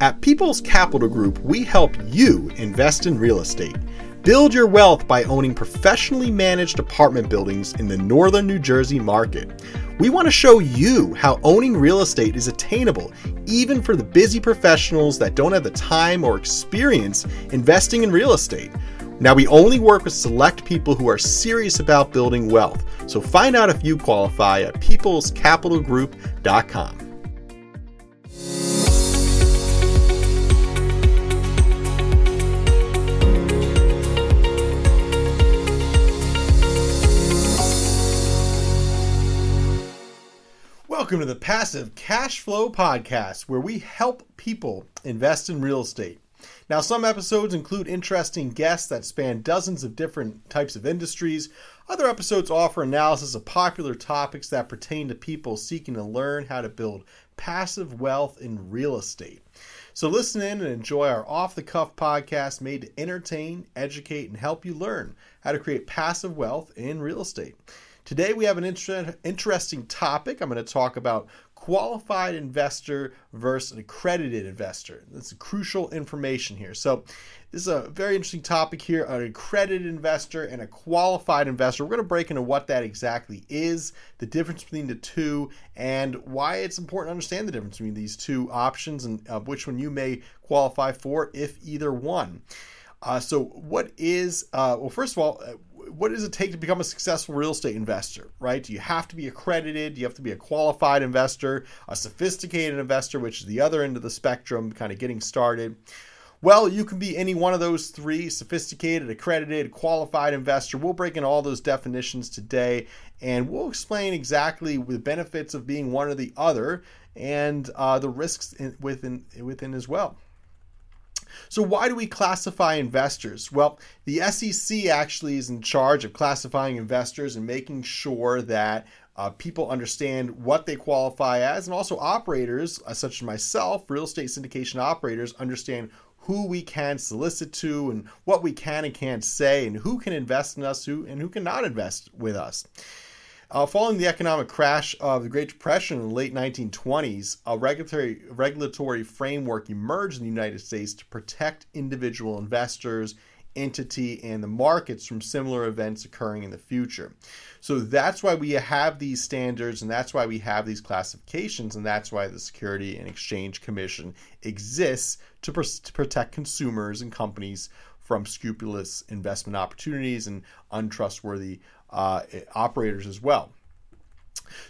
At People's Capital Group, we help you invest in real estate. Build your wealth by owning professionally managed apartment buildings in the northern New Jersey market. We want to show you how owning real estate is attainable, even for the busy professionals that don't have the time or experience investing in real estate. Now, we only work with select people who are serious about building wealth, so find out if you qualify at peoplescapitalgroup.com. Welcome to the Passive Cash Flow Podcast, where we help people invest in real estate. Now, some episodes include interesting guests that span dozens of different types of industries. Other episodes offer analysis of popular topics that pertain to people seeking to learn how to build passive wealth in real estate. So, listen in and enjoy our off the cuff podcast made to entertain, educate, and help you learn how to create passive wealth in real estate. Today we have an inter- interesting topic. I'm going to talk about qualified investor versus an accredited investor. That's crucial information here. So, this is a very interesting topic here an accredited investor and a qualified investor. We're going to break into what that exactly is, the difference between the two, and why it's important to understand the difference between these two options and uh, which one you may qualify for, if either one. Uh, so, what is, uh, well, first of all, what does it take to become a successful real estate investor, right? Do you have to be accredited? Do you have to be a qualified investor, a sophisticated investor, which is the other end of the spectrum, kind of getting started? Well, you can be any one of those three sophisticated, accredited, qualified investor. We'll break in all those definitions today and we'll explain exactly the benefits of being one or the other and uh, the risks in, within, within as well. So, why do we classify investors? Well, the SEC actually is in charge of classifying investors and making sure that uh, people understand what they qualify as, and also operators, uh, such as myself, real estate syndication operators, understand who we can solicit to and what we can and can't say, and who can invest in us, who and who cannot invest with us. Uh, following the economic crash of the Great Depression in the late 1920s, a regulatory, regulatory framework emerged in the United States to protect individual investors, entity, and the markets from similar events occurring in the future. So that's why we have these standards, and that's why we have these classifications, and that's why the Security and Exchange Commission exists to, pr- to protect consumers and companies from scrupulous investment opportunities and untrustworthy uh, operators as well.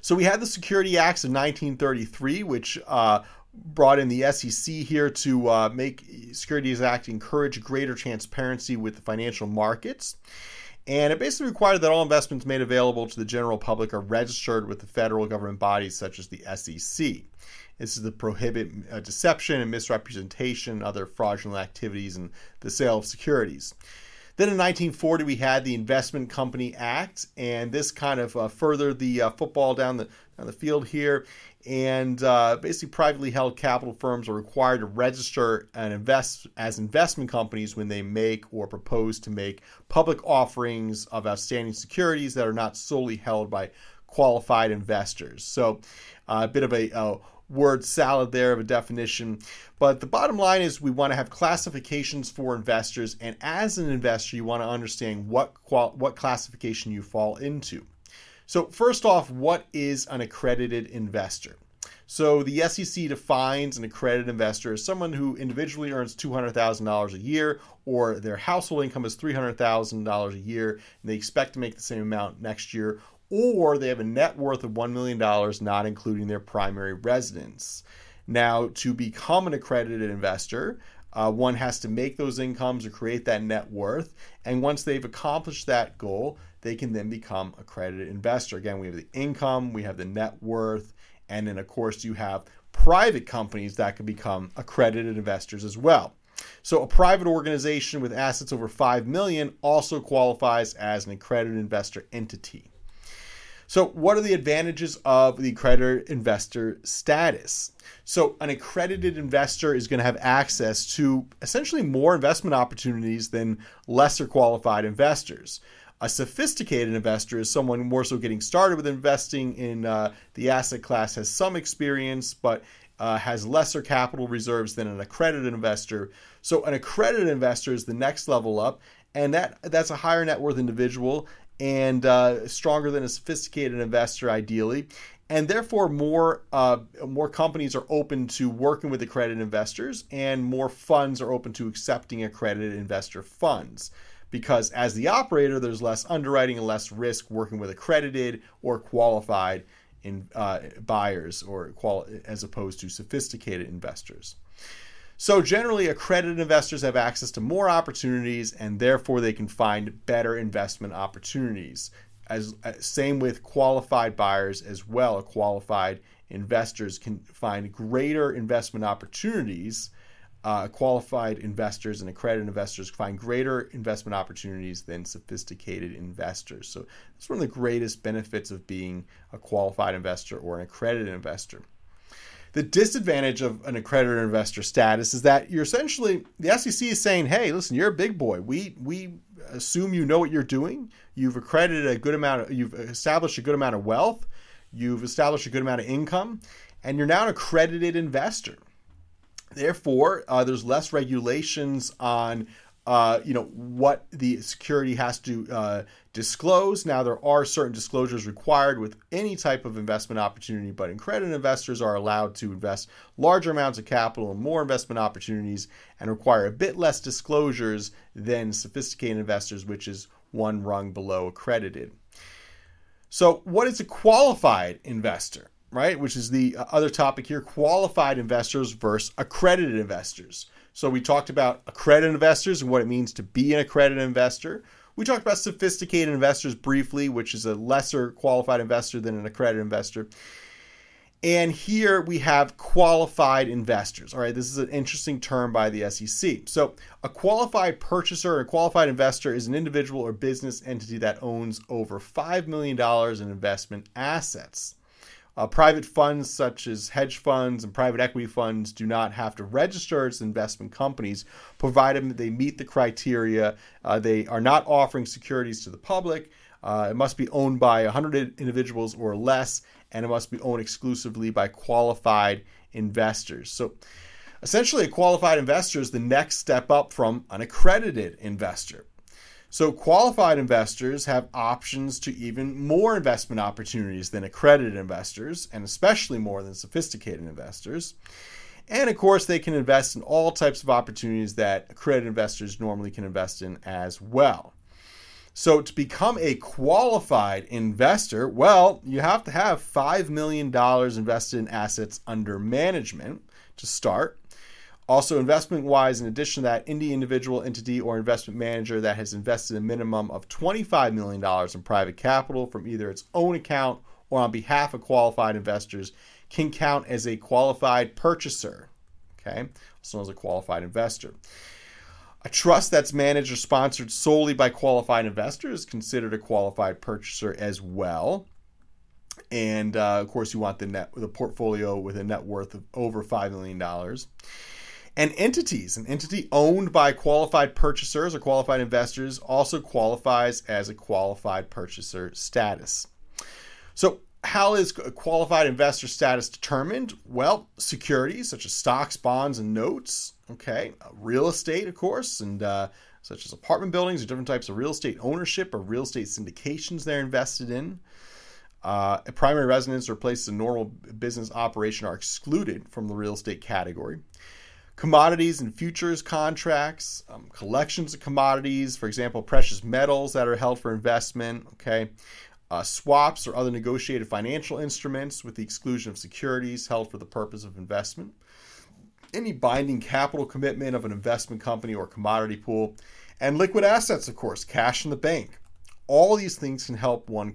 So we had the Security Acts of 1933, which uh, brought in the SEC here to uh, make Securities Act encourage greater transparency with the financial markets. And it basically required that all investments made available to the general public are registered with the federal government bodies such as the SEC. This is to prohibit uh, deception and misrepresentation, other fraudulent activities, and the sale of securities. Then in 1940, we had the Investment Company Act, and this kind of uh, furthered the uh, football down the down the field here. And uh, basically, privately held capital firms are required to register and invest as investment companies when they make or propose to make public offerings of outstanding securities that are not solely held by qualified investors. So, uh, a bit of a, a word salad there of a definition. But the bottom line is we want to have classifications for investors, and as an investor, you want to understand what qual- what classification you fall into. So first off, what is an accredited investor? So the SEC defines an accredited investor as someone who individually earns $200,000 a year or their household income is $300,000 a year and they expect to make the same amount next year or they have a net worth of $1 million, not including their primary residence. Now, to become an accredited investor, uh, one has to make those incomes or create that net worth. And once they've accomplished that goal, they can then become accredited investor. Again, we have the income, we have the net worth, and then, of course, you have private companies that can become accredited investors as well. So, a private organization with assets over 5 million also qualifies as an accredited investor entity. So, what are the advantages of the accredited investor status? So, an accredited investor is going to have access to essentially more investment opportunities than lesser qualified investors. A sophisticated investor is someone more so getting started with investing in uh, the asset class, has some experience, but uh, has lesser capital reserves than an accredited investor. So an accredited investor is the next level up, and that that's a higher net worth individual and uh, stronger than a sophisticated investor, ideally. And therefore, more uh, more companies are open to working with accredited investors, and more funds are open to accepting accredited investor funds because as the operator, there's less underwriting and less risk working with accredited or qualified in, uh, buyers or quali- as opposed to sophisticated investors. So generally, accredited investors have access to more opportunities, and therefore they can find better investment opportunities. As uh, same with qualified buyers as well. Qualified investors can find greater investment opportunities uh, qualified investors and accredited investors find greater investment opportunities than sophisticated investors. So that's one of the greatest benefits of being a qualified investor or an accredited investor. The disadvantage of an accredited investor status is that you're essentially the SEC is saying, "Hey, listen, you're a big boy. We we assume you know what you're doing. You've accredited a good amount of you've established a good amount of wealth. You've established a good amount of income, and you're now an accredited investor." Therefore, uh, there's less regulations on uh, you know what the security has to uh, disclose. Now there are certain disclosures required with any type of investment opportunity, but accredited investors are allowed to invest larger amounts of capital in more investment opportunities and require a bit less disclosures than sophisticated investors, which is one rung below accredited. So, what is a qualified investor? Right? Which is the uh, other topic here qualified investors versus accredited investors. So we talked about accredited investors and what it means to be an accredited investor. We talked about sophisticated investors briefly, which is a lesser qualified investor than an accredited investor. And here we have qualified investors. All right, this is an interesting term by the SEC. So, a qualified purchaser or a qualified investor is an individual or business entity that owns over $5 million in investment assets. Uh, private funds such as hedge funds and private equity funds do not have to register as investment companies, provided they meet the criteria. Uh, they are not offering securities to the public. Uh, it must be owned by 100 individuals or less, and it must be owned exclusively by qualified investors. So, essentially, a qualified investor is the next step up from an accredited investor. So, qualified investors have options to even more investment opportunities than accredited investors, and especially more than sophisticated investors. And of course, they can invest in all types of opportunities that accredited investors normally can invest in as well. So, to become a qualified investor, well, you have to have $5 million invested in assets under management to start. Also, investment wise, in addition to that, any individual entity or investment manager that has invested a minimum of $25 million in private capital from either its own account or on behalf of qualified investors can count as a qualified purchaser, okay, also as a qualified investor. A trust that's managed or sponsored solely by qualified investors is considered a qualified purchaser as well. And uh, of course, you want the net the portfolio with a net worth of over five million dollars and entities. An entity owned by qualified purchasers or qualified investors also qualifies as a qualified purchaser status. So, how is qualified investor status determined? Well, securities such as stocks, bonds, and notes. Okay, uh, real estate, of course, and uh, such as apartment buildings or different types of real estate ownership or real estate syndications they're invested in. Uh, primary residence or places of normal business operation are excluded from the real estate category commodities and futures contracts, um, collections of commodities, for example, precious metals that are held for investment, okay, uh, swaps or other negotiated financial instruments with the exclusion of securities held for the purpose of investment, any binding capital commitment of an investment company or commodity pool, and liquid assets, of course, cash in the bank. All these things can help one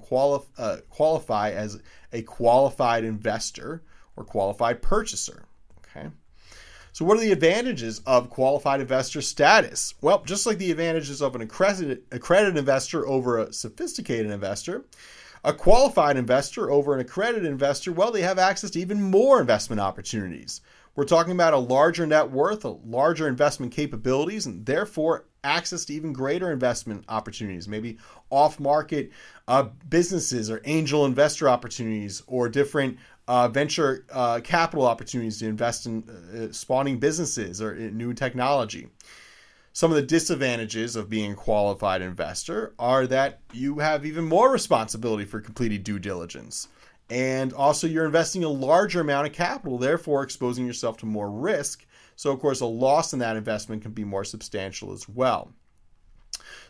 uh, qualify as a qualified investor or qualified purchaser. So, what are the advantages of qualified investor status? Well, just like the advantages of an accredited, accredited investor over a sophisticated investor, a qualified investor over an accredited investor, well, they have access to even more investment opportunities. We're talking about a larger net worth, a larger investment capabilities, and therefore access to even greater investment opportunities, maybe off market uh, businesses or angel investor opportunities or different uh, venture uh, capital opportunities to invest in uh, spawning businesses or new technology. Some of the disadvantages of being a qualified investor are that you have even more responsibility for completing due diligence. And also, you're investing a larger amount of capital, therefore exposing yourself to more risk. So, of course, a loss in that investment can be more substantial as well.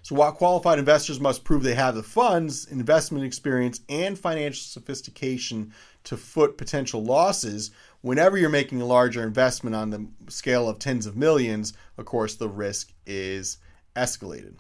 So, while qualified investors must prove they have the funds, investment experience, and financial sophistication to foot potential losses, whenever you're making a larger investment on the scale of tens of millions, of course, the risk is escalated.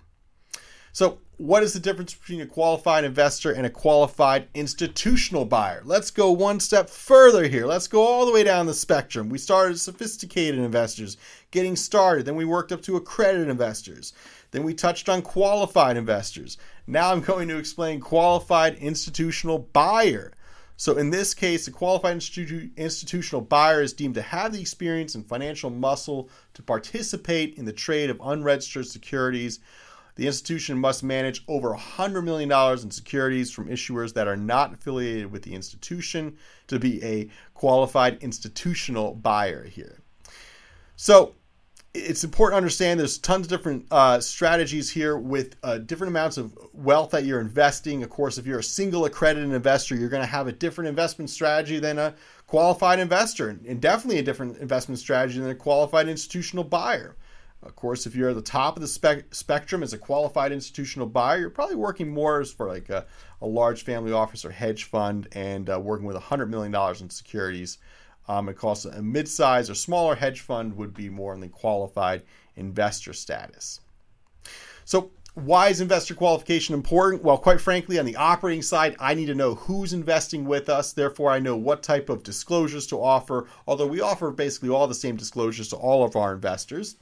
So, what is the difference between a qualified investor and a qualified institutional buyer? Let's go one step further here. Let's go all the way down the spectrum. We started sophisticated investors, getting started. Then we worked up to accredited investors. Then we touched on qualified investors. Now I'm going to explain qualified institutional buyer. So in this case, a qualified institu- institutional buyer is deemed to have the experience and financial muscle to participate in the trade of unregistered securities the institution must manage over $100 million in securities from issuers that are not affiliated with the institution to be a qualified institutional buyer here. So, it's important to understand there's tons of different uh, strategies here with uh, different amounts of wealth that you're investing. Of course, if you're a single accredited investor, you're going to have a different investment strategy than a qualified investor, and definitely a different investment strategy than a qualified institutional buyer. Of course, if you're at the top of the spec- spectrum as a qualified institutional buyer, you're probably working more for like a, a large family office or hedge fund and uh, working with $100 million in securities. Um, it costs a mid-size or smaller hedge fund would be more in the qualified investor status. So why is investor qualification important? Well, quite frankly, on the operating side, I need to know who's investing with us. Therefore, I know what type of disclosures to offer, although we offer basically all the same disclosures to all of our investors.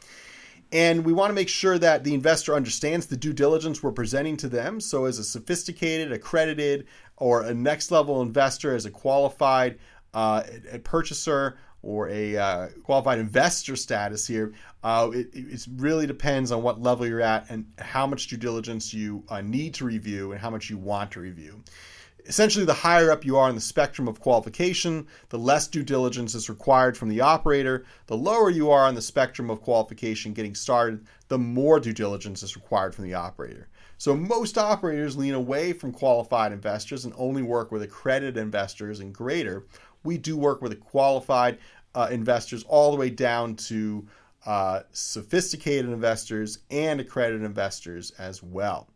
And we want to make sure that the investor understands the due diligence we're presenting to them. So, as a sophisticated, accredited, or a next level investor, as a qualified uh, a purchaser or a uh, qualified investor status here, uh, it, it, really depends on what level you're at and how much due diligence you uh, need to review and how much you want to review essentially the higher up you are in the spectrum of qualification, the less due diligence is required from the operator. The lower you are on the spectrum of qualification getting started, the more due diligence is required from the operator. So most operators lean away from qualified investors and only work with accredited investors and greater. We do work with qualified uh, investors all the way down to uh, sophisticated investors and accredited investors as well.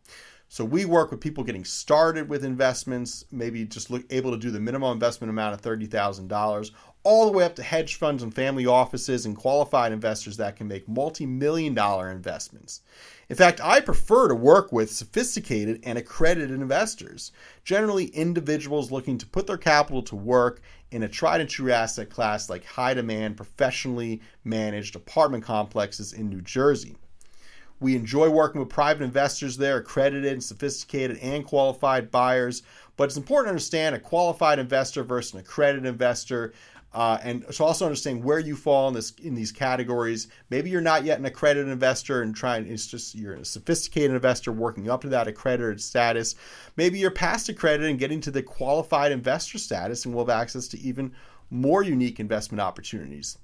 So we work with people getting started with investments, maybe just look, able to do the minimum investment amount of $30,000, all the way up to hedge funds and family offices and qualified investors that can make multi million dollar investments. In fact, I prefer to work with sophisticated and accredited investors, generally individuals looking to put their capital to work in a tried and true asset class like high demand, professionally managed apartment complexes in New Jersey. We enjoy working with private investors there, accredited and sophisticated and qualified buyers. But it's important to understand a qualified investor versus an accredited investor. Uh, and to also understand where you fall in this in these categories. Maybe you're not yet an accredited investor and trying it's just you're a sophisticated investor working up to that accredited status. Maybe you're past accredited and getting to the qualified investor status and will have access to even more unique investment opportunities.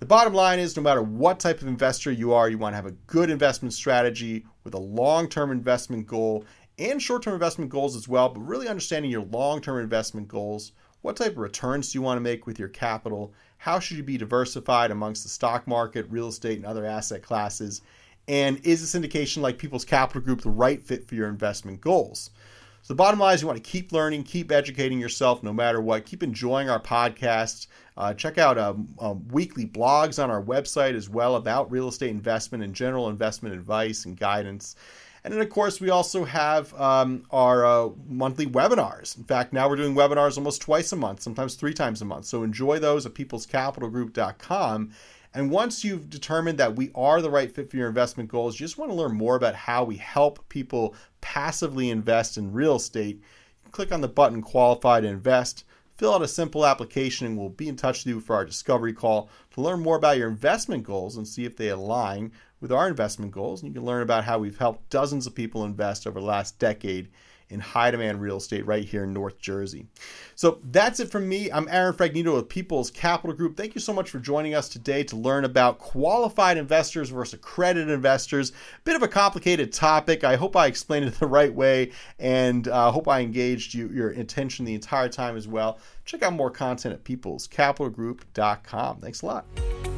The bottom line is no matter what type of investor you are, you want to have a good investment strategy with a long term investment goal and short term investment goals as well, but really understanding your long term investment goals. What type of returns do you want to make with your capital? How should you be diversified amongst the stock market, real estate, and other asset classes? And is a syndication like People's Capital Group the right fit for your investment goals? So the bottom line is you want to keep learning, keep educating yourself no matter what. Keep enjoying our podcasts. Uh, check out um, um, weekly blogs on our website as well about real estate investment and general investment advice and guidance. And then, of course, we also have um, our uh, monthly webinars. In fact, now we're doing webinars almost twice a month, sometimes three times a month. So enjoy those at peoplescapitalgroup.com. And once you've determined that we are the right fit for your investment goals, you just want to learn more about how we help people passively invest in real estate, click on the button Qualify to Invest fill out a simple application and we'll be in touch with you for our discovery call to learn more about your investment goals and see if they align with our investment goals. And you can learn about how we've helped dozens of people invest over the last decade in high demand real estate right here in North Jersey. So that's it from me. I'm Aaron Fragnito with People's Capital Group. Thank you so much for joining us today to learn about qualified investors versus accredited investors. Bit of a complicated topic. I hope I explained it the right way and uh, hope I engaged you, your attention the entire time as well. Check out more content at peoplescapitalgroup.com. Thanks a lot.